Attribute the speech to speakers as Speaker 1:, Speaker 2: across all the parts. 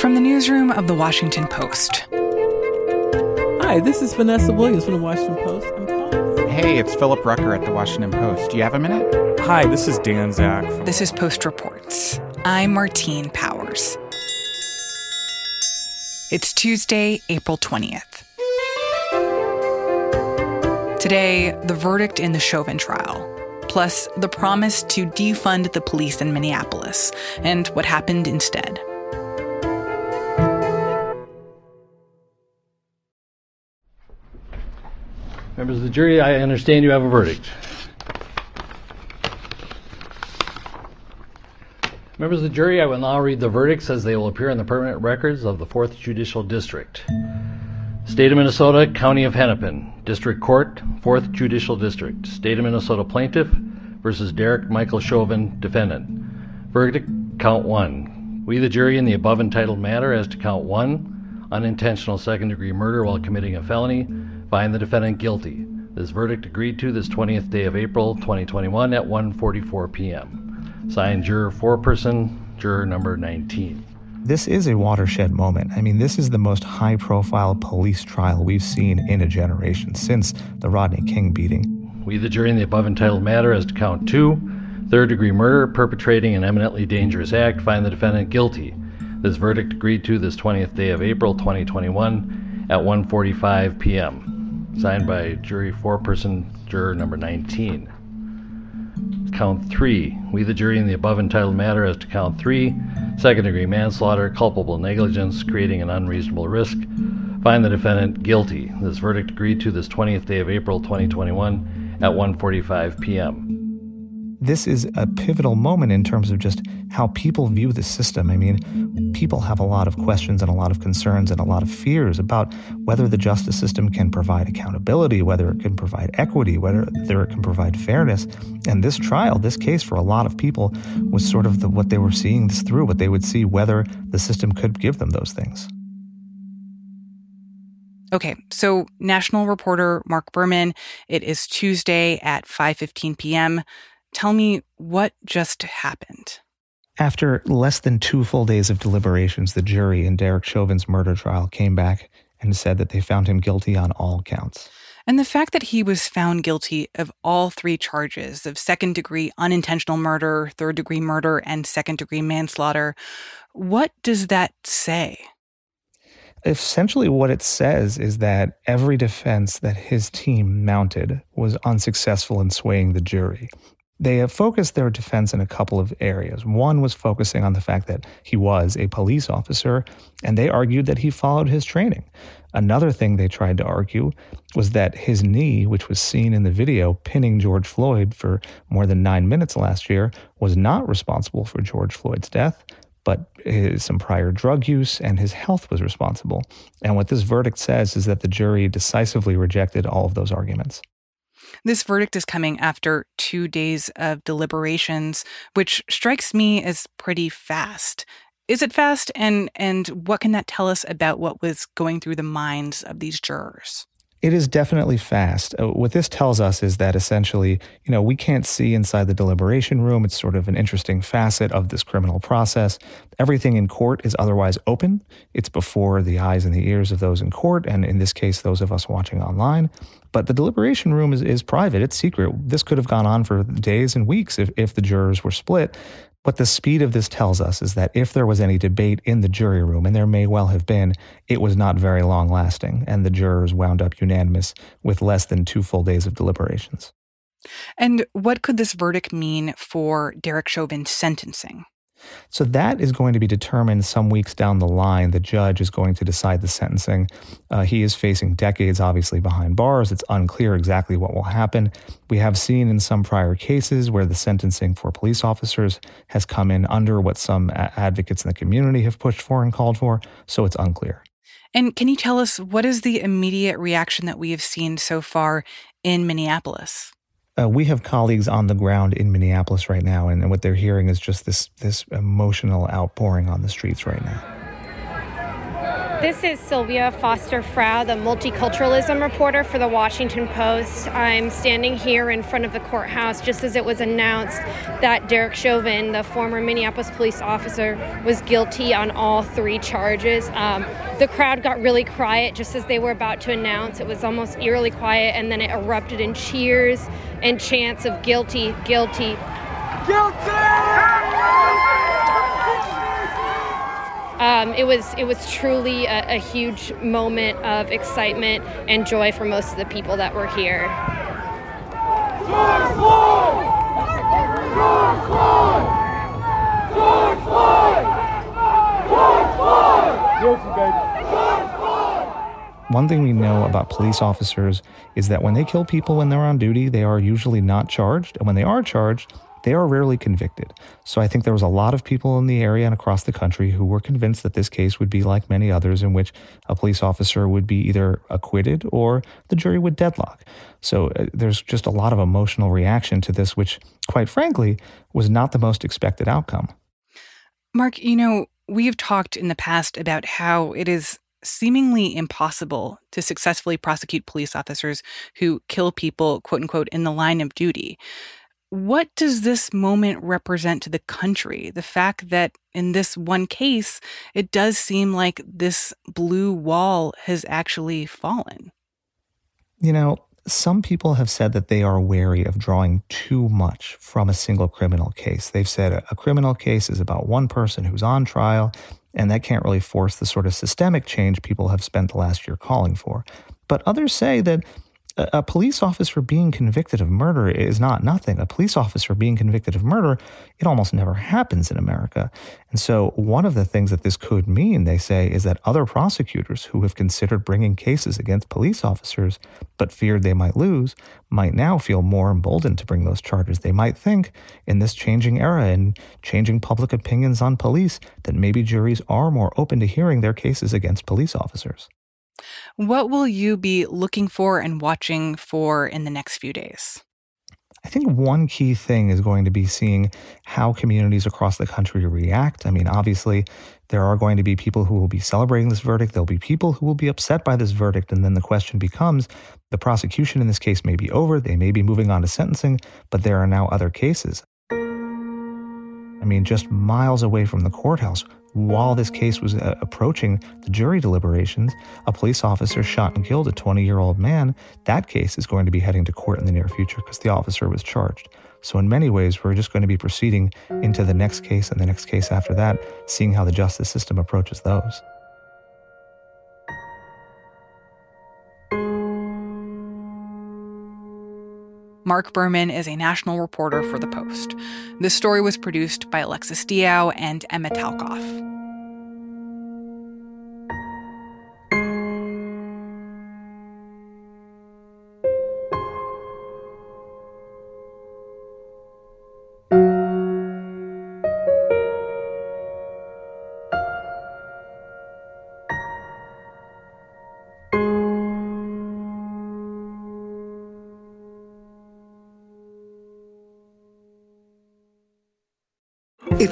Speaker 1: From the newsroom of the Washington Post.
Speaker 2: Hi, this is Vanessa Williams from the Washington Post.
Speaker 3: Hey, it's Philip Rucker at the Washington Post. Do you have a minute?
Speaker 4: Hi, this is Dan Zak.
Speaker 1: This is Post Reports. I'm Martine Powers. It's Tuesday, April 20th. Today, the verdict in the Chauvin trial, plus the promise to defund the police in Minneapolis, and what happened instead.
Speaker 5: Members of the jury, I understand you have a verdict. Members of the jury, I will now read the verdicts as they will appear in the permanent records of the 4th Judicial District. State of Minnesota, County of Hennepin, District Court, 4th Judicial District. State of Minnesota Plaintiff versus Derek Michael Chauvin, Defendant. Verdict, Count 1. We, the jury, in the above entitled matter as to Count 1, unintentional second degree murder while committing a felony, find the defendant guilty. This verdict agreed to this 20th day of April 2021 at 1:44 p.m. Signed juror foreperson, juror number 19.
Speaker 6: This is a watershed moment. I mean, this is the most high profile police trial we've seen in a generation since the Rodney King beating.
Speaker 5: We, the jury, in the above entitled matter as to count two, third degree murder, perpetrating an eminently dangerous act, find the defendant guilty. This verdict agreed to this 20th day of April 2021 at 1:45 p.m. Signed by jury foreperson, juror number 19. Count three. We, the jury, in the above entitled matter as to count three, second degree manslaughter, culpable negligence, creating an unreasonable risk, find the defendant guilty. This verdict agreed to this 20th day of April 2021 at 1:45 p.m.
Speaker 6: This is a pivotal moment in terms of just how people view the system. I mean, people have a lot of questions and a lot of concerns and a lot of fears about whether the justice system can provide accountability, whether it can provide equity, whether it can provide fairness. And this trial, this case for a lot of people was sort of the, what they were seeing this through, what they would see whether the system could give them those things.
Speaker 1: Okay, so national reporter Mark Berman, it is Tuesday at 5:15 p.m. Tell me what just happened.
Speaker 6: After less than two full days of deliberations, the jury in Derek Chauvin's murder trial came back and said that they found him guilty on all counts.
Speaker 1: And the fact that he was found guilty of all three charges of second degree unintentional murder, third degree murder, and second degree manslaughter, what does that say?
Speaker 6: Essentially, what it says is that every defense that his team mounted was unsuccessful in swaying the jury. They have focused their defense in a couple of areas. One was focusing on the fact that he was a police officer, and they argued that he followed his training. Another thing they tried to argue was that his knee, which was seen in the video pinning George Floyd for more than nine minutes last year, was not responsible for George Floyd's death, but his, some prior drug use and his health was responsible. And what this verdict says is that the jury decisively rejected all of those arguments.
Speaker 1: This verdict is coming after two days of deliberations, which strikes me as pretty fast. Is it fast? And, and what can that tell us about what was going through the minds of these jurors?
Speaker 6: It is definitely fast. Uh, what this tells us is that essentially, you know, we can't see inside the deliberation room. It's sort of an interesting facet of this criminal process. Everything in court is otherwise open. It's before the eyes and the ears of those in court, and in this case, those of us watching online. But the deliberation room is, is private, it's secret. This could have gone on for days and weeks if, if the jurors were split. What the speed of this tells us is that if there was any debate in the jury room, and there may well have been, it was not very long lasting, and the jurors wound up unanimous with less than two full days of deliberations.
Speaker 1: And what could this verdict mean for Derek Chauvin's sentencing?
Speaker 6: So that is going to be determined some weeks down the line. The judge is going to decide the sentencing. Uh, he is facing decades, obviously, behind bars. It's unclear exactly what will happen. We have seen in some prior cases where the sentencing for police officers has come in under what some advocates in the community have pushed for and called for. So it's unclear.
Speaker 1: And can you tell us what is the immediate reaction that we have seen so far in Minneapolis?
Speaker 6: Uh, we have colleagues on the ground in Minneapolis right now, and, and what they're hearing is just this this emotional outpouring on the streets right now.
Speaker 4: This is Silvia Foster Frau, the multiculturalism reporter for the Washington Post. I'm standing here in front of the courthouse just as it was announced that Derek Chauvin, the former Minneapolis police officer, was guilty on all three charges. Um, the crowd got really quiet just as they were about to announce. It was almost eerily quiet, and then it erupted in cheers and chants of guilty, guilty. Guilty! Um, it was it was truly a, a huge moment of excitement and joy for most of the people that were here. George Floyd! George Floyd! George Floyd!
Speaker 6: George Floyd! One thing we know about police officers is that when they kill people when they're on duty, they are usually not charged. And when they are charged, they are rarely convicted. So I think there was a lot of people in the area and across the country who were convinced that this case would be like many others in which a police officer would be either acquitted or the jury would deadlock. So uh, there's just a lot of emotional reaction to this, which, quite frankly, was not the most expected outcome.
Speaker 1: Mark, you know, we've talked in the past about how it is seemingly impossible to successfully prosecute police officers who kill people, quote unquote, in the line of duty. What does this moment represent to the country? The fact that in this one case, it does seem like this blue wall has actually fallen.
Speaker 6: You know, some people have said that they are wary of drawing too much from a single criminal case. They've said a, criminal case is about one person who's on trial, and that can't really force the sort of systemic change people have spent the last year calling for. But others say that a police officer being convicted of murder is not nothing. A police officer being convicted of murder, it almost never happens in America. And so, one of the things that this could mean, they say, is that other prosecutors who have considered bringing cases against police officers but feared they might lose might now feel more emboldened to bring those charges. They might think, in this changing era and changing public opinions on police, that maybe juries are more open to hearing their cases against police officers.
Speaker 1: What will you be looking for and watching for in the next few days?
Speaker 6: I think one key thing is going to be seeing how communities across the country react. I mean, obviously, there are going to be people who will be celebrating this verdict. There'll be people who will be upset by this verdict. And then the question becomes the prosecution in this case may be over. They may be moving on to sentencing, but there are now other cases. I mean, just miles away from the courthouse, while this case was uh, approaching the jury deliberations, a police officer shot and killed a 20 year old man. That case is going to be heading to court in the near future because the officer was charged. So, in many ways, we're just going to be proceeding into the next case and the next case after that, seeing how the justice system approaches those.
Speaker 1: Mark Berman is a national reporter for The Post. This story was produced by Alexis Diao and Emma Talkoff.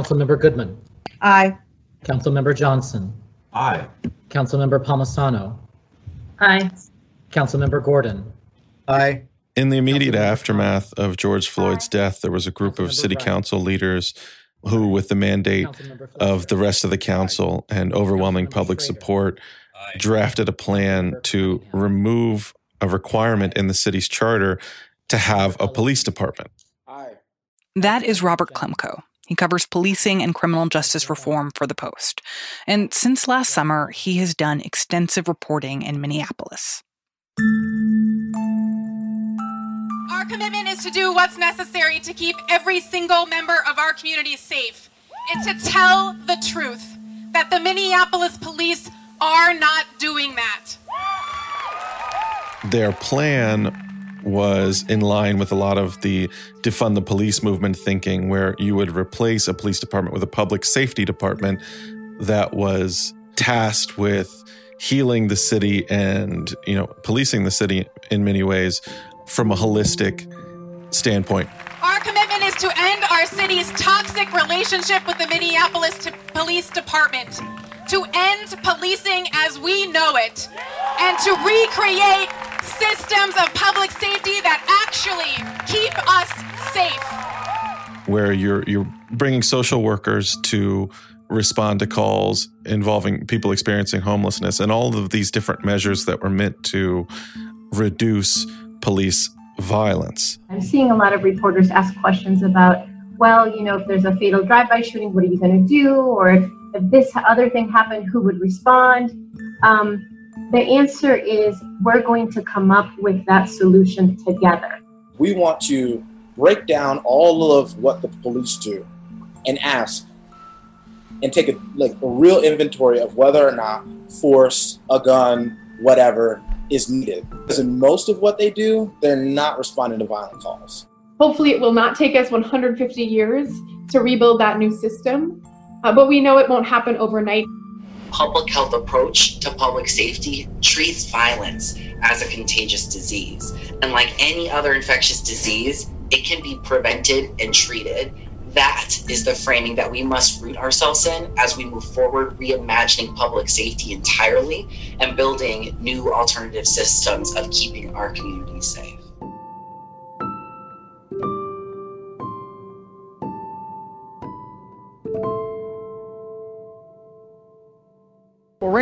Speaker 7: Councilmember Goodman.
Speaker 8: Aye.
Speaker 7: Councilmember Johnson.
Speaker 9: Aye.
Speaker 7: Councilmember Palmisano.
Speaker 8: Aye.
Speaker 7: Councilmember Gordon.
Speaker 10: Aye.
Speaker 8: In the immediate aftermath of George Floyd's death, there was a group of city council leaders who, with the mandate of the rest of the council and overwhelming public support, drafted a plan to remove a requirement in the city's charter to have a police department. Aye.
Speaker 1: That is Robert Klemko. He covers policing and criminal justice reform for The Post. And since last summer, he has done extensive reporting in Minneapolis.
Speaker 9: Our commitment is to do what's necessary to keep every single member of our community safe and to tell the truth that the Minneapolis police are not doing that.
Speaker 8: Their plan was in line with a lot of the defund the police movement thinking, where you would replace a police department with a public safety department that was tasked with healing the city and you know policing the city in many ways from a holistic standpoint.
Speaker 9: Our commitment is to end our city's toxic relationship with the Minneapolis Police Department, to end policing as we know it, and to recreate systems of public safety that actually keep us safe.
Speaker 8: Where you're you're bringing social workers to respond to calls involving people experiencing homelessness and all of these different measures that were meant to reduce police violence.
Speaker 10: I'm seeing a lot of reporters ask questions about, well, you know, if there's a fatal drive-by shooting, what are you going to do? Or if, if this other thing happened, who would respond? Um, the answer is we're going to come up with that solution together.
Speaker 11: We want to break down all of what the police do and ask and take a like a real inventory of whether or not force, a gun, whatever is needed. Because in most of what they do, they're not responding to violent calls.
Speaker 12: Hopefully, it will not take us 150 years to rebuild that new system, uh, but we know it won't happen overnight.
Speaker 13: Public health approach to public safety treats violence as a contagious disease. And like any other infectious disease, it can be prevented and treated that is the framing that we must root ourselves in as we move forward, reimagining public safety entirely and building new alternative systems of keeping our communities safe.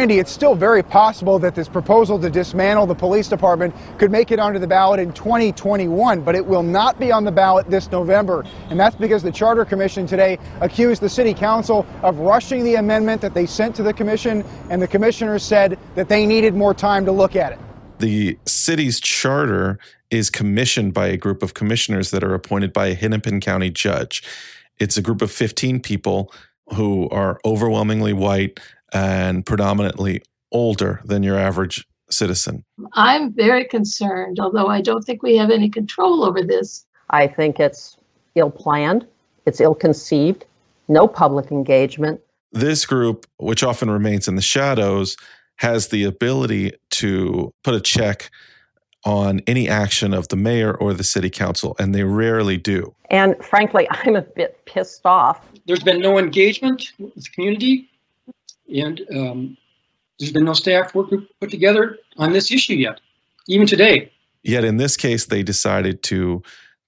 Speaker 14: Randy, it's still very possible that this proposal to dismantle the police department could make it onto the ballot in 2021, but it will not be on the ballot this November. And that's because the Charter Commission today accused the City Council of rushing the amendment that they sent to the Commission, and the commissioners said that they needed more time to look at it.
Speaker 8: The city's charter is commissioned by a group of commissioners that are appointed by a Hennepin County judge. It's a group of 15 people who are overwhelmingly white and predominantly older than your average citizen.
Speaker 15: I'm very concerned, although I don't think we have any control over this.
Speaker 16: I think it's ill planned, it's ill conceived, no public engagement.
Speaker 8: This group, which often remains in the shadows, has the ability to put a check on any action of the mayor or the city council, and they rarely do.
Speaker 16: And frankly, I'm a bit pissed off.
Speaker 17: There's been no engagement with the community and um, there's been no staff work group put together on this issue yet, even today.
Speaker 8: Yet in this case, they decided to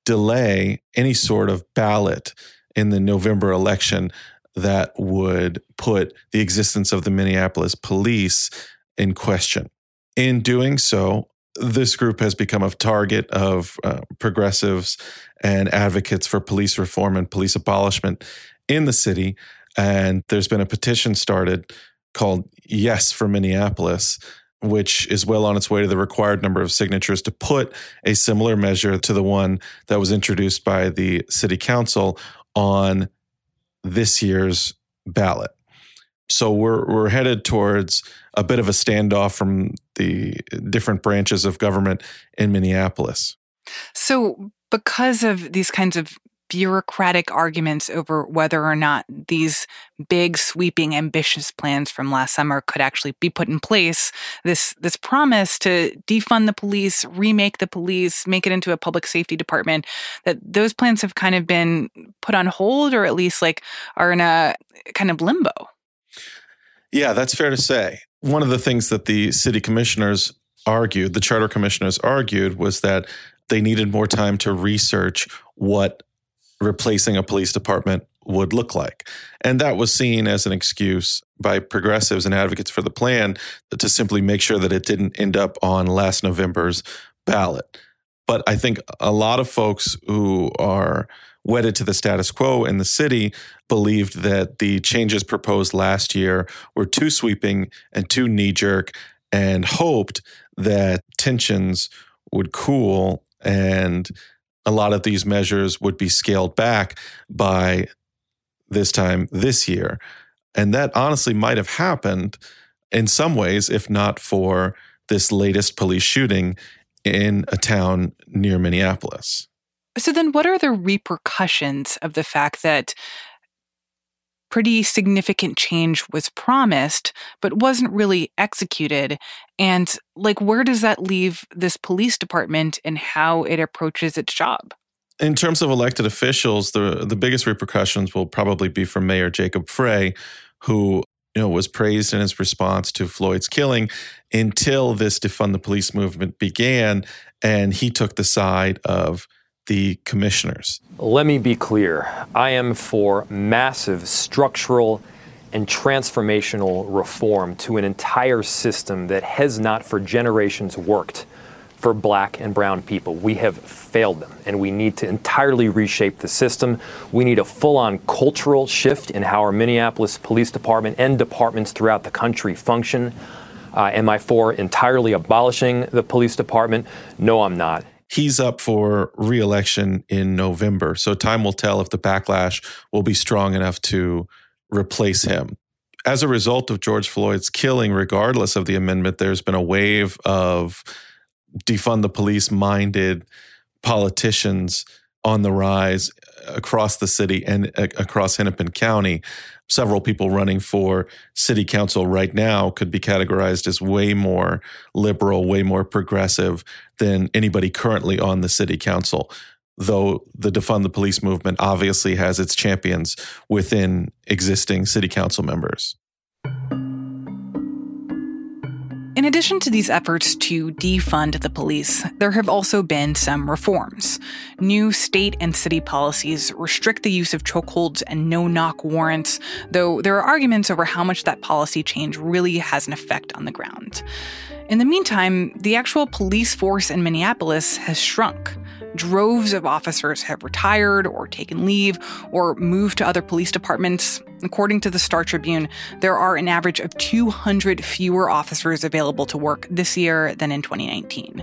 Speaker 8: delay any sort of ballot in the November election that would put the existence of the Minneapolis police in question. In doing so, this group has become a target of uh, progressives and advocates for police reform and police abolishment in the city. And there's been a petition started called Yes for Minneapolis, which is well on its way to the required number of signatures to put a similar measure to the one that was introduced by the city council on this year's ballot. So we're we're headed towards a bit of a standoff from the different branches of government in Minneapolis.
Speaker 1: So because of these kinds of bureaucratic arguments over whether or not these big sweeping ambitious plans from last summer could actually be put in place. This this promise to defund the police remake the police make it into a public safety department that those plans have kind of been put on hold or at least like are in a kind of limbo.
Speaker 8: Yeah that's fair to say. One of the things that the city commissioners argued the charter commissioners argued was that they needed more time to research what replacing a police department would look like. And that was seen as an excuse by progressives and advocates for the plan to simply make sure that it didn't end up on last November's ballot. But I think a lot of folks who are wedded to the status quo in the city believed that the changes proposed last year were too sweeping and too knee jerk and hoped that tensions would cool and a lot of these measures would be scaled back by this time this year. And that honestly might have happened in some ways, if not for this latest police shooting in a town near Minneapolis.
Speaker 1: So, then what are the repercussions of the fact that pretty significant change was promised, but wasn't really executed? And, like, where does that leave this police department and how it approaches its job?
Speaker 8: In terms of elected officials, the, the biggest repercussions will probably be for Mayor Jacob Frey, who you know, was praised in his response to Floyd's killing until this defund the police movement began, and he took the side of the commissioners.
Speaker 18: Let me be clear. I am for massive structural and transformational reform to an entire system that has not for generations worked for black and brown people. We have failed them, and we need to entirely reshape the system. We need a full on cultural shift in how our Minneapolis Police Department and departments throughout the country function. Uh, am I for entirely abolishing the police department? No, I'm not.
Speaker 8: He's up for reelection in November. So time will tell if the backlash will be strong enough to replace him. As a result of George Floyd's killing, regardless of the amendment, there's been a wave of defund the police minded politicians on the rise across the city and uh, across Hennepin County. Several people running for city council right now could be categorized as way more liberal, way more progressive than anybody currently on the city council. Though the defund the police movement obviously has its champions within existing city council members.
Speaker 1: In addition to these efforts to defund the police, there have also been some reforms. New state and city policies restrict the use of chokeholds and no knock warrants, though there are arguments over how much that policy change really has an effect on the ground. In the meantime, the actual police force in Minneapolis has shrunk. Droves of officers have retired or taken leave or moved to other police departments. According to the Star Tribune, there are an average of 200 fewer officers available to work this year than in 2019.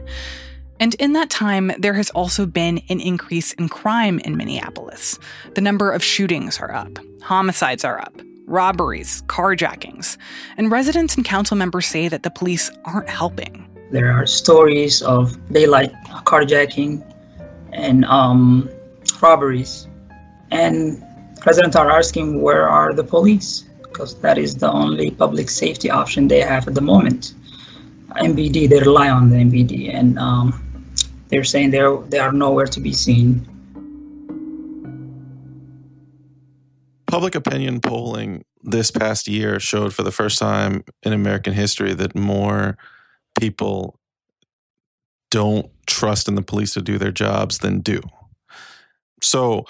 Speaker 1: And in that time, there has also been an increase in crime in Minneapolis. The number of shootings are up, homicides are up, robberies, carjackings. And residents and council members say that the police aren't helping.
Speaker 19: There are stories of daylight carjacking and um, robberies. And residents are asking where are the police? Because that is the only public safety option they have at the moment. MPD, they rely on the MPD, and um, they're saying they're, they are nowhere to be seen.
Speaker 8: Public opinion polling this past year showed for the first time in American history that more people don't trust in the police to do their jobs than do. So,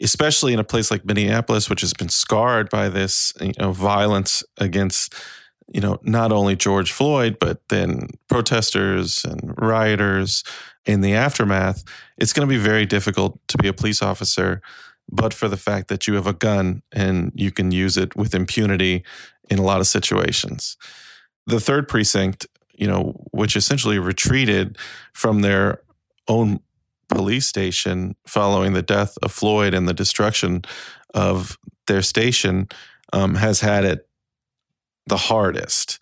Speaker 8: especially in a place like Minneapolis, which has been scarred by this, you know, violence against, you know, not only George Floyd, but then protesters and rioters in the aftermath, it's going to be very difficult to be a police officer, but for the fact that you have a gun and you can use it with impunity in a lot of situations. The third precinct, you know, which essentially retreated from their own police station following the death of Floyd and the destruction of their station um, has had it the hardest.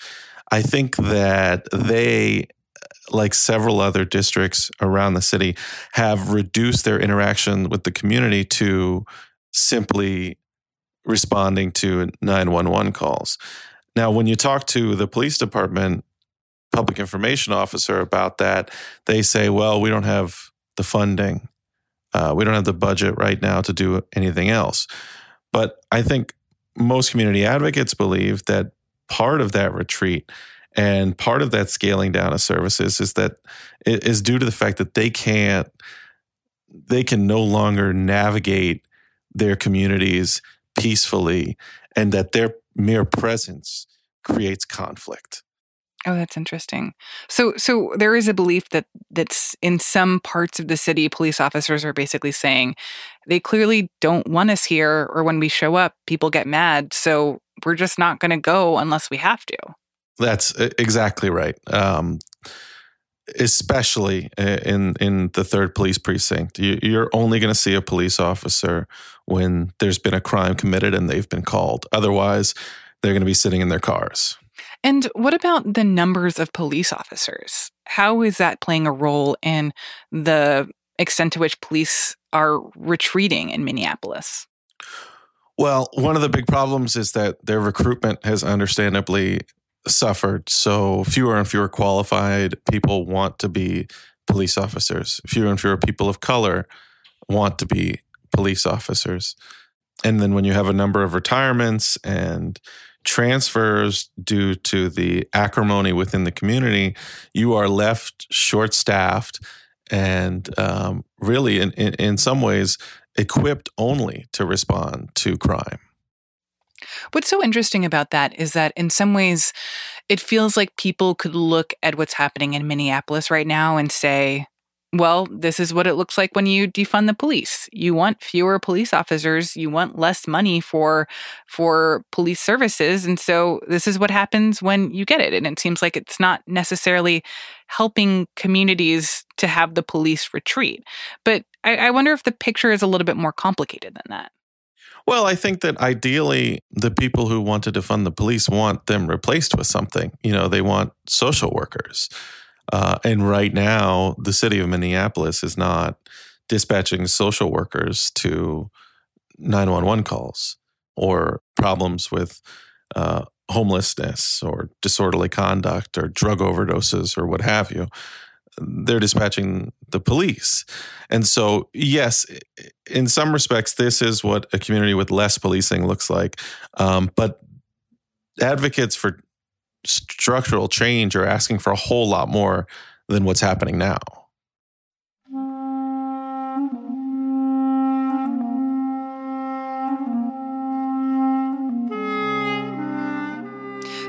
Speaker 8: I think that they, like several other districts around the city, have reduced their interaction with the community to simply responding to 911 calls. Now, when you talk to the police department public information officer about that, they say, well, we don't have the funding. Uh, we don't have the budget right now to do anything else. But I think most community advocates believe that part of that retreat And part of that scaling down of services is that is due to the fact that they can't, they can no longer navigate their communities peacefully and that their mere presence creates conflict.
Speaker 1: Oh, that's interesting. So, so there is a belief that that's in some parts of the city, police officers are basically saying they clearly don't want us here, or when we show up, people get mad. So we're just not going to go unless we have to.
Speaker 8: That's exactly right. Um, especially in in the third police precinct, you, are only going to see a police officer when there's been a crime committed and they've been called. Otherwise, they're going to be sitting in their cars.
Speaker 1: And what about the numbers of police officers? How is that playing a role in the extent to which police are retreating in Minneapolis?
Speaker 8: Well, one of the big problems is that their recruitment has understandably suffered. So fewer and fewer qualified people want to be police officers. Fewer and fewer people of color want to be police officers. And then when you have a number of retirements and transfers due to the acrimony within the community, you are left short staffed and um, really, in, in, in some ways, equipped only to respond to crime.
Speaker 1: What's so interesting about that is that in some ways, it feels like people could look at what's happening in Minneapolis right now and say, well, this is what it looks like when you defund the police. You want fewer police officers, you want less money for for police services, and so this is what happens when you get it. And it seems like it's not necessarily helping communities to have the police retreat. But I, I wonder if the picture is a little bit more complicated than that.
Speaker 8: Well, I think that ideally, the people who want to defund the police want them replaced with something. You know, they want social workers. Uh, and right now, the city of Minneapolis is not dispatching social workers to 911 calls or problems with uh, homelessness or disorderly conduct or drug overdoses or what have you. They're dispatching the police. And so, yes, in some respects, this is what a community with less policing looks like. Um, but advocates for structural change are asking for a whole lot more than what's happening now.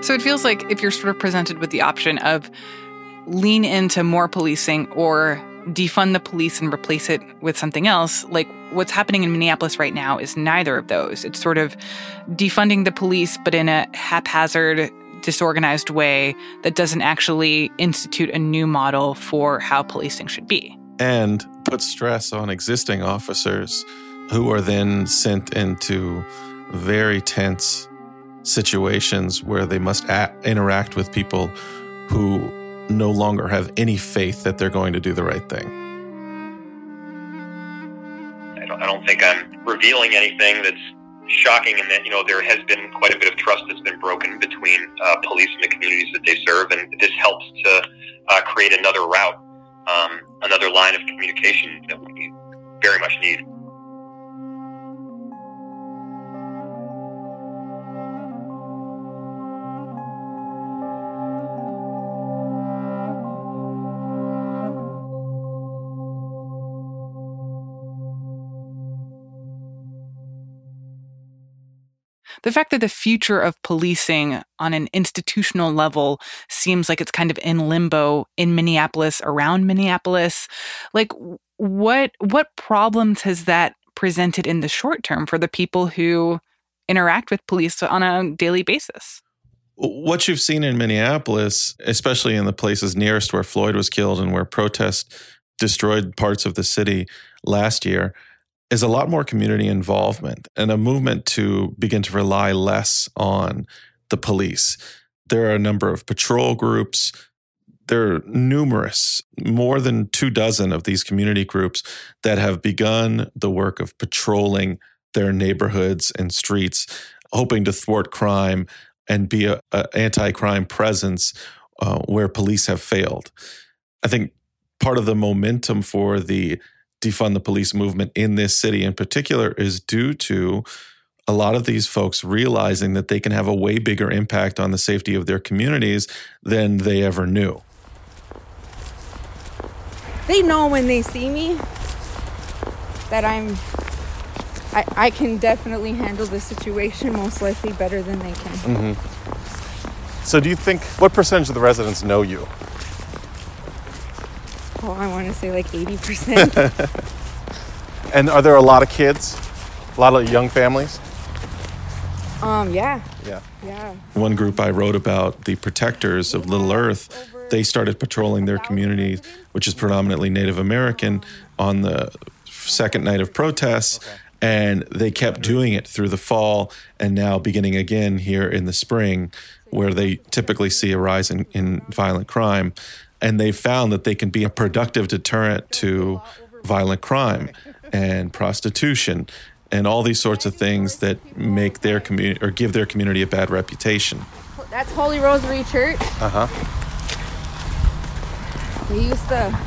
Speaker 1: So it feels like if you're sort of presented with the option of lean into more policing or defund the police and replace it with something else, like what's happening in Minneapolis right now is neither of those. It's sort of defunding the police, but in a haphazard, disorganized way that doesn't actually institute a new model for how policing should be.
Speaker 8: And put stress on existing officers who are then sent into very tense situations where they must interact with people who no longer have any faith that they're going to do the right thing.
Speaker 20: I don't, I don't think I'm revealing anything that's shocking in that you know there has been quite a bit of trust that's been broken between uh, police and the communities that they serve, and this helps to uh, create another route, um, another line of communication that we very much need.
Speaker 1: The fact that the future of policing on an institutional level seems like it's kind of in limbo in Minneapolis around Minneapolis like what what problems has that presented in the short term for the people who interact with police on a daily basis?
Speaker 8: What you've seen in Minneapolis, especially in the places nearest where Floyd was killed and where protests destroyed parts of the city last year, is a lot more community involvement and a movement to begin to rely less on the police. There are a number of patrol groups. There are numerous, more than two dozen of these community groups that have begun the work of patrolling their neighborhoods and streets, hoping to thwart crime and be an anti-crime presence uh, where police have failed. I think part of the momentum for the defund the police movement in this city in particular is due to a lot of these folks realizing that they can have a way bigger impact on the safety of their communities than they ever knew.
Speaker 21: They know when they see me that I'm I, I can definitely handle the situation most likely better than they can.
Speaker 22: Mm-hmm. So, do you think what percentage of the residents know you?
Speaker 21: Oh, I want to say like 80%.
Speaker 22: and are there a lot of kids? A lot of young families?
Speaker 21: um, yeah.
Speaker 22: Yeah.
Speaker 21: Yeah.
Speaker 8: One group I wrote about, the protectors of Little Earth, they started patrolling their community, which is predominantly Native American, on the second night of protests. And they kept doing it through the fall and now beginning again here in the spring, where they typically see a rise in, in violent crime. And they found that they can be a productive deterrent to violent crime and prostitution and all these sorts of things that make their community or give their community a bad reputation.
Speaker 21: That's Holy Rosary Church.
Speaker 22: Uh huh.
Speaker 21: They used to.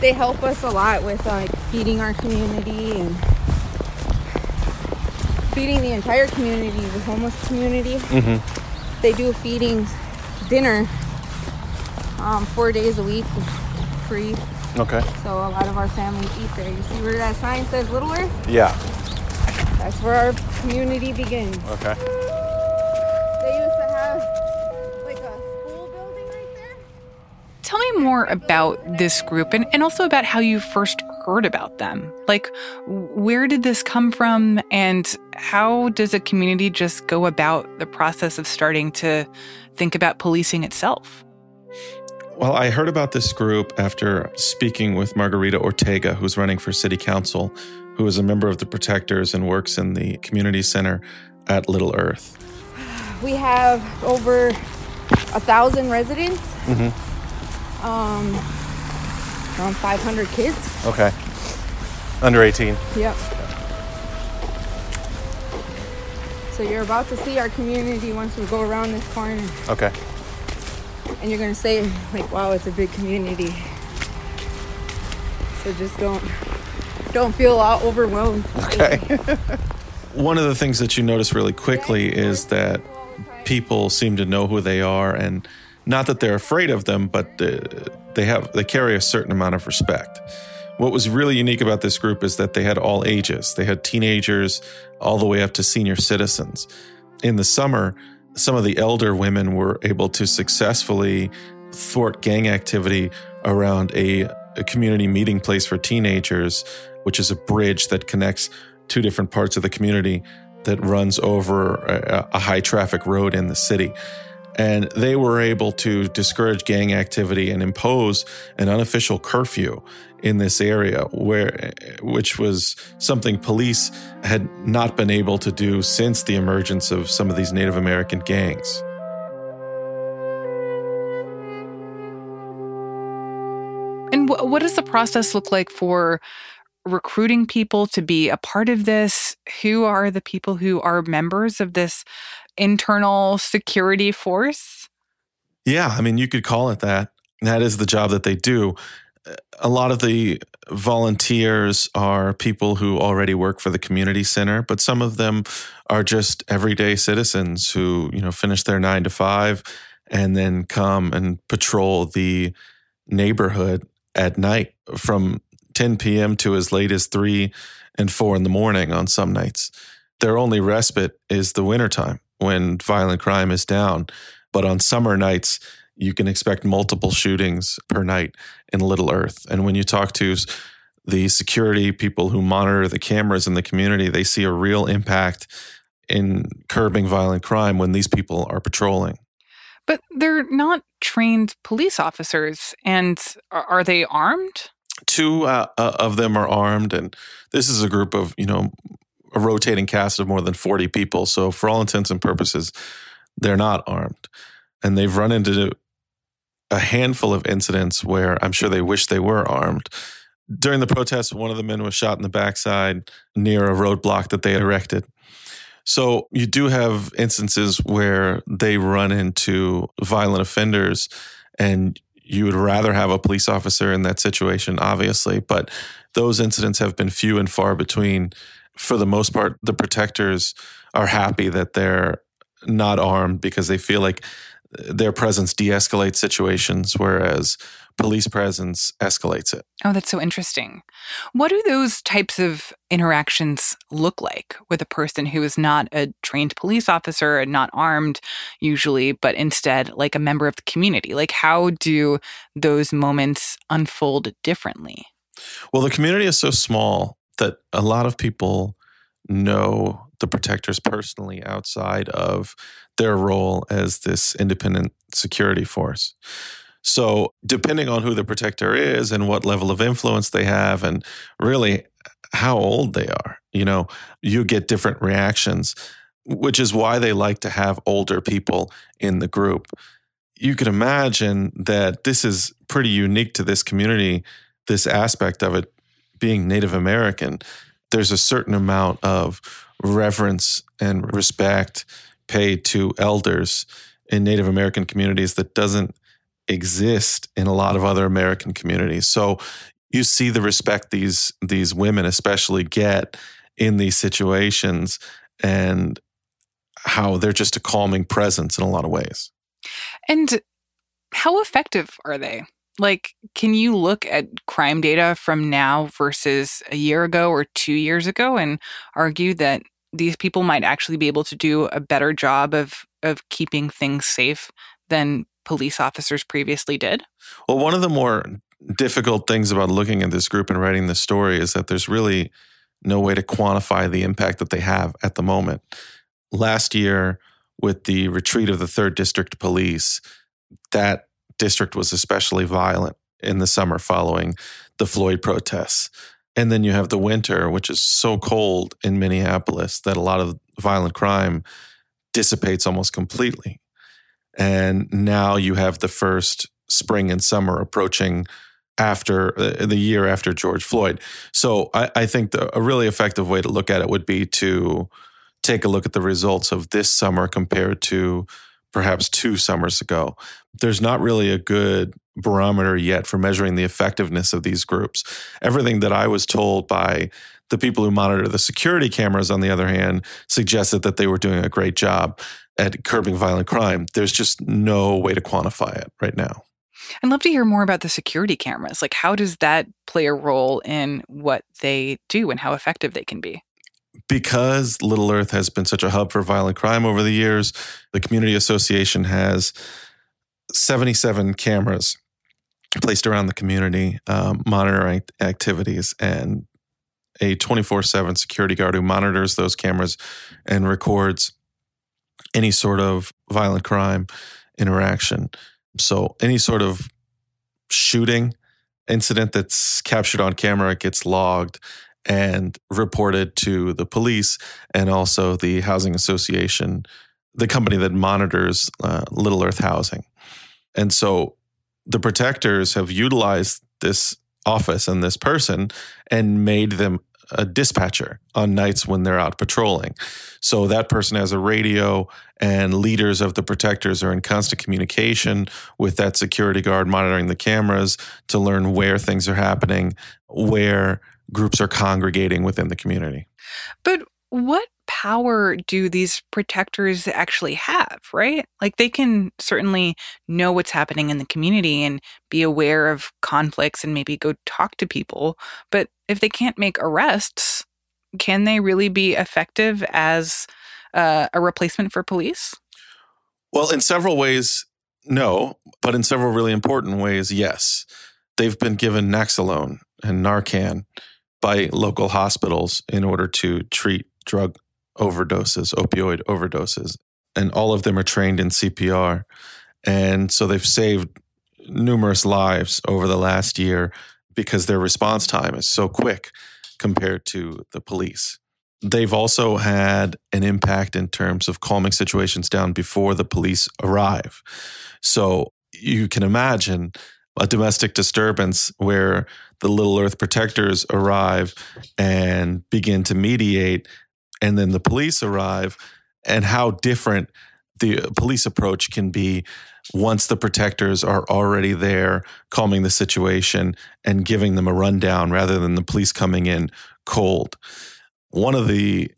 Speaker 21: They help us a lot with like feeding our community and feeding the entire community, the homeless community.
Speaker 22: Mm-hmm.
Speaker 21: They do a feedings, dinner, um, four days a week, free.
Speaker 22: Okay.
Speaker 21: So a lot of our families eat there. You see where that sign says Little Earth?
Speaker 22: Yeah.
Speaker 21: That's where our community begins.
Speaker 22: Okay.
Speaker 21: They used to have like a school building right there.
Speaker 1: Tell me more about this group and, and also about how you first heard about them. Like, where did this come from, and how does a community just go about the process of starting to think about policing itself?
Speaker 8: Well, I heard about this group after speaking with Margarita Ortega, who's running for city council, who is a member of the Protectors and works in the community center at Little Earth.
Speaker 21: we have over a thousand residents,
Speaker 22: Mm-hmm.
Speaker 21: um, around 500 kids.
Speaker 22: Okay. Under 18.
Speaker 21: Yep. So you're about to see our community once we go around this corner,
Speaker 22: Okay.
Speaker 21: And you're gonna say like, "Wow, it's a big community." So just don't don't feel all overwhelmed.
Speaker 8: Okay. One of the things that you notice really quickly is that people seem to know who they are, and not that they're afraid of them, but uh, they have they carry a certain amount of respect. What was really unique about this group is that they had all ages. They had teenagers all the way up to senior citizens. In the summer, some of the elder women were able to successfully thwart gang activity around a, a community meeting place for teenagers, which is a bridge that connects two different parts of the community that runs over a, a high traffic road in the city. And they were able to discourage gang activity and impose an unofficial curfew in this area, where which was something police had not been able to do since the emergence of some of these Native American gangs.
Speaker 1: And wh- what does the process look like for recruiting people to be a part of this? Who are the people who are members of this internal security force?
Speaker 8: Yeah, I mean, you could call it that. That is the job that they do. A lot of the volunteers are people who already work for the community center, but some of them are just everyday citizens who, you know, finish their nine to five and then come and patrol the neighborhood at night from 10 p.m. to as late as 3 and 4 in the morning on some nights. Their only respite is the wintertime when violent crime is down. But on summer nights, you can expect multiple shootings per night in Little Earth. And when you talk to the security people who monitor the cameras in the community, they see a real impact in curbing violent crime when these people are patrolling.
Speaker 1: But they're not trained police officers. And are, they armed?
Speaker 8: two uh, uh, of them are armed and this is a group of you know a rotating cast of more than 40 people. So for all intents and purposes they're not armed. And they've run into a handful of incidents where i'm sure they wish they were armed. During the protests one of the men was shot in the backside near a roadblock that they erected. So you do have instances where they run into violent offenders and you would rather have a police officer in that situation, obviously, but those incidents have been few and far between for the most part, the protectors are happy that they're not armed because they feel like their presence de escalates situations, whereas police presence escalates it.
Speaker 1: Oh, that's so interesting. What do those types of interactions look like with a person who is not a trained police officer and not armed, usually, but instead like a member of the community? Like, how do those moments unfold differently?
Speaker 8: Well, the community is so small that a lot of people know the protectors personally outside of their role as this independent security force. So, depending on who the protector is and what level of influence they have, and really how old they are, you know, you get different reactions, which is why they like to have older people in the group. You can imagine that this is pretty unique to this community, this aspect of it being Native American. There's a certain amount of reverence and respect paid to elders in Native American communities that doesn't exist in a lot of other American communities. So you see the respect these these women especially get in these situations and how they're just a calming presence in a lot of ways.
Speaker 1: And how effective are they? Like, can you look at crime data from now versus a year ago or two years ago and argue that these people might actually be able to do a better job of of keeping things safe than police officers previously did?
Speaker 8: Well, one of the more difficult things about looking at this group and writing this story is that there's really no way to quantify the impact that they have at the moment. Last year, with the retreat of the third district police, that district was especially violent in the summer following the Floyd protests. And then you have the winter, which is so cold in Minneapolis that a lot of violent crime dissipates almost completely. And now you have the first spring and summer approaching after uh, the year after George Floyd. So I, I think the, a really effective way to look at it would be to take a look at the results of this summer compared to perhaps two summers ago. There's not really a good barometer yet for measuring the effectiveness of these groups. Everything that I was told by the people who monitor the security cameras, on the other hand, suggested that they were doing a great job at curbing violent crime. There's just no way to quantify it right now.
Speaker 1: I'd love to hear more about the security cameras. Like, how does that play a role in what they do and how effective they can be?
Speaker 8: Because Little Earth has been such a hub for violent crime over the years, the Community Association has 77 cameras placed around the community, um, monitoring activities, and a 24 7 security guard who monitors those cameras and records any sort of violent crime interaction. So, any sort of shooting incident that's captured on camera gets logged and reported to the police and also the housing association, the company that monitors uh, Little Earth housing. And so the protectors have utilized this office and this person and made them a dispatcher on nights when they're out patrolling. So that person has a radio, and leaders of the protectors are in constant communication with that security guard monitoring the cameras to learn where things are happening, where groups are congregating within the community.
Speaker 1: But what power do these protectors actually have, right? Like they can certainly know what's happening in the community and be aware of conflicts and maybe go talk to people. But if they can't make arrests, can they really be effective as uh, a replacement for police?
Speaker 8: Well, in several ways, no, but in several really important ways, yes. They've been given Naloxone and Narcan by local hospitals in order to treat drug overdoses, opioid overdoses, and all of them are trained in CPR. And so they've saved numerous lives over the last year because their response time is so quick compared to the police. They've also had an impact in terms of calming situations down before the police arrive. So you can imagine a domestic disturbance where the Little Earth protectors arrive and begin to mediate and then the police arrive and how different the police approach can be once the protectors are already there calming the situation and giving them a rundown rather than the police coming in cold. one of the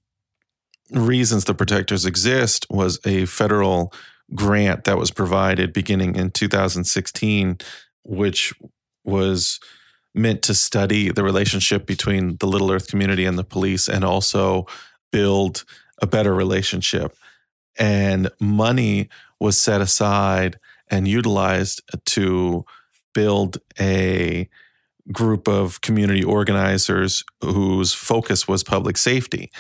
Speaker 8: reasons the protectors exist was a federal grant that was provided beginning in 2016, which was meant to study the relationship between the Little Earth community and the police and also build a better relationship. And money was set aside and utilized to build a group of community organizers whose focus was public safety.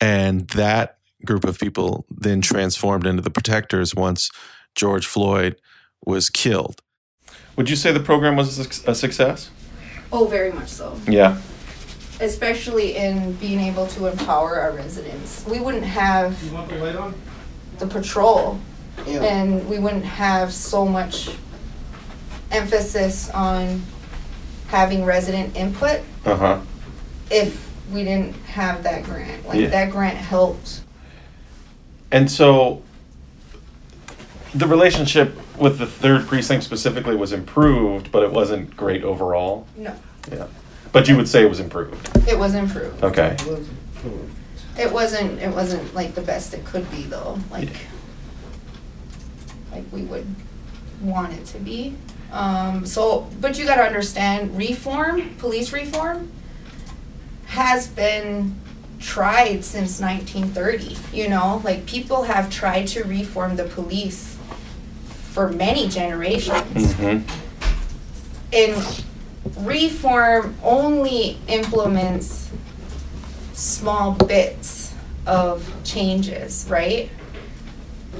Speaker 8: And that group of people then transformed into the protectors once George Floyd was killed. Would you say the program was a success?
Speaker 23: Oh, very much so.
Speaker 8: Yeah.
Speaker 23: Especially in being able to empower our residents. We wouldn't have the patrol
Speaker 24: Yeah.
Speaker 23: and we wouldn't have so much emphasis on having resident input
Speaker 8: Uh huh.
Speaker 23: if we didn't have that grant. Like
Speaker 21: Yeah.
Speaker 23: that grant helped.
Speaker 21: And so the relationship with the third precinct specifically was improved, but it wasn't great overall.
Speaker 23: No,
Speaker 21: Yeah. But you would say it was improved.
Speaker 23: it was improved.
Speaker 21: Okay.
Speaker 23: It wasn't. It wasn't like the best it could be though. Like, like we would want it to be. Um, so, but you got to understand, reform, police reform, has been tried since 1930. You know, like people have tried to reform the police for many generations.
Speaker 21: Mm-hmm.
Speaker 23: And reform only implements small bits of changes, right?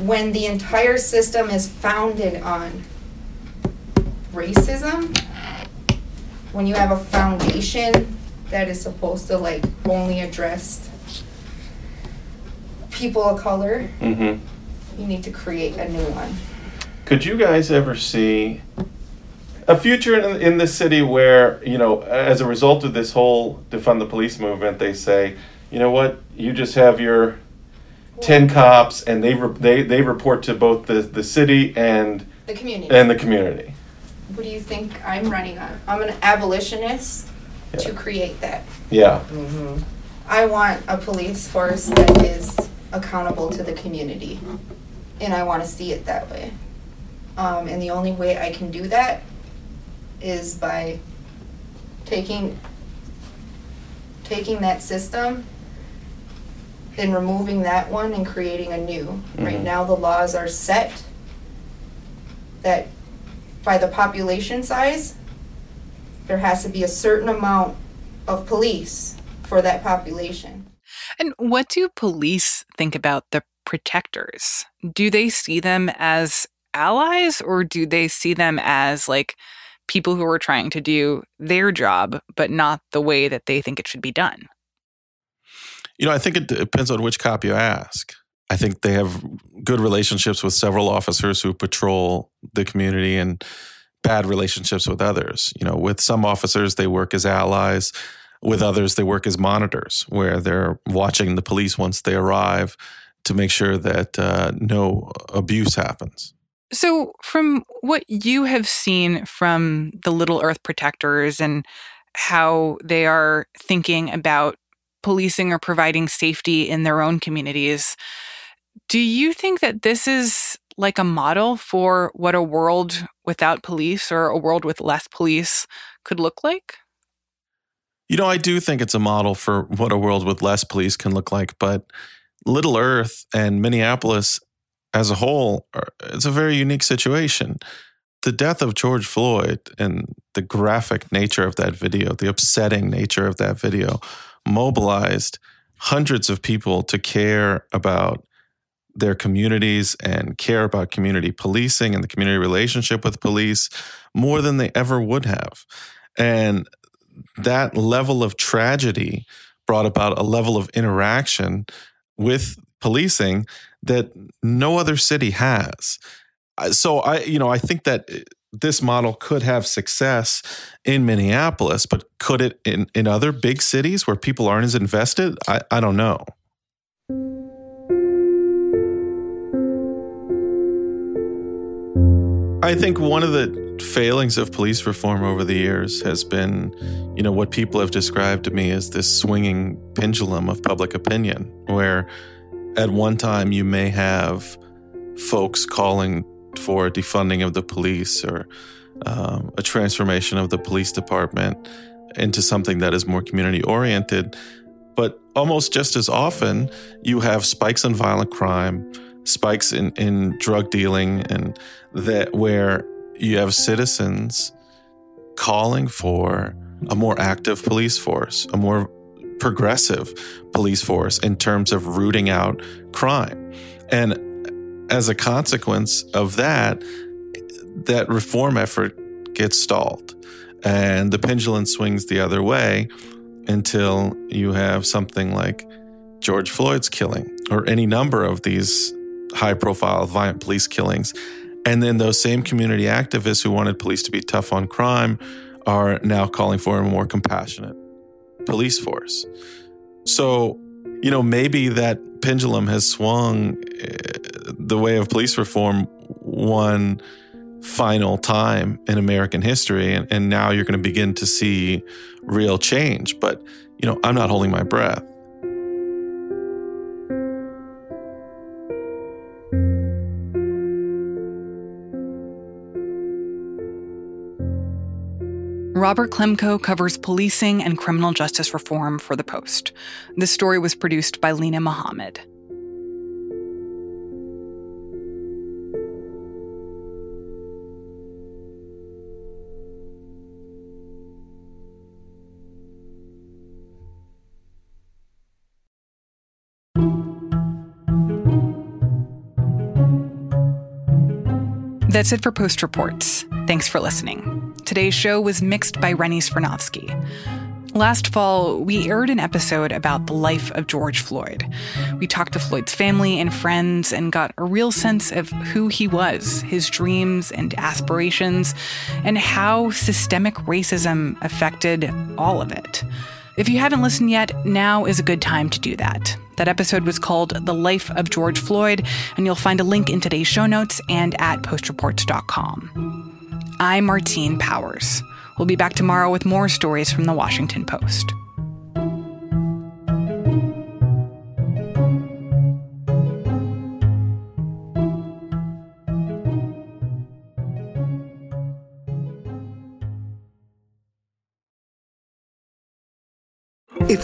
Speaker 23: When the entire system is founded on racism, when you have a foundation that is supposed to like only address people of color,
Speaker 21: Mm-hmm.
Speaker 23: you need to create a new one.
Speaker 21: Could you guys ever see a future in, in this city where, you know, as a result of this whole defund the police movement, they say, you know what, you just have your 10 cops and they, re- they, they report to both the, the city and,
Speaker 23: The community.
Speaker 21: and the community?
Speaker 23: What do you think I'm running on? I'm an abolitionist to create that.
Speaker 21: Yeah. mm-hmm.
Speaker 23: I want a police force that is accountable to the community, and I want to see it that way. Um, and the only way I can do that is by taking taking that system and removing that one and creating a new. Right
Speaker 24: Mhm.
Speaker 23: now, the laws are set that by the population size, there has to be a certain amount of police for that population.
Speaker 1: And what do police think about the protectors? Do they see them as allies or do they see them as like people who are trying to do their job, but not the way that they think it should be done?
Speaker 8: You know, I think it depends on which cop you ask. I think they have good relationships with several officers who patrol the community and bad relationships with others. You know, with some officers, they work as allies. With others, they work as monitors, where they're watching the police once they arrive to make sure that uh, no abuse happens.
Speaker 1: So, from what you have seen from the Little Earth Protectors and how they are thinking about policing or providing safety in their own communities, do you think that this is like a model for what a world without police or a world with less police could look like?
Speaker 8: You know, I do think it's a model for what a world with less police can look like, but Little Earth and Minneapolis as a whole, uh, it's a very unique situation. The death of George Floyd and the graphic nature of that video, the upsetting nature of that video, mobilized hundreds of people to care about their communities and care about community policing and the community relationship with police more than they ever would have. And that level of tragedy brought about a level of interaction with policing that no other city has. So I, you know, I think that eh, this model could have success in Minneapolis, but could it in, in other big cities where people aren't as invested? I, I don't know. I think one of the failings of police reform over the years has been, you know, what people have described to me as this swinging pendulum of public opinion, where at one time you may have folks calling for defunding of the police or um, a transformation of the police department into something that is more community oriented. But almost just as often, you have spikes in violent crime, spikes in, in drug dealing, and that where you have citizens calling for a more active police force, a more progressive police force in terms of rooting out crime. And as a consequence of that, that reform effort gets stalled and the pendulum swings the other way until you have something like George Floyd's killing or any number of these high profile violent police killings. And then those same community activists who wanted police to be tough on crime are now calling for a more compassionate police force. So, you know, maybe that pendulum has swung eh, the way of police reform one final time in American history. And, and now you're going to begin to see real change. But, you know, I'm not holding my breath.
Speaker 1: Robert Klemko covers policing and criminal justice reform for The Post. This story was produced by Lena Mohammed. That's it for Post Reports. Thanks for listening. Today's show was mixed by Rennie Svirnovskiy. Last fall, we aired an episode about the life of George Floyd. We talked to Floyd's family and friends and got a real sense of who he was, his dreams and aspirations, and how systemic racism affected all of it. If you haven't listened yet, now is a good time to do that. That episode was called The Life of George Floyd, and you'll find a link in today's show notes and at postreports.com. I'm Martine Powers. We'll be back tomorrow with more stories from the Washington Post.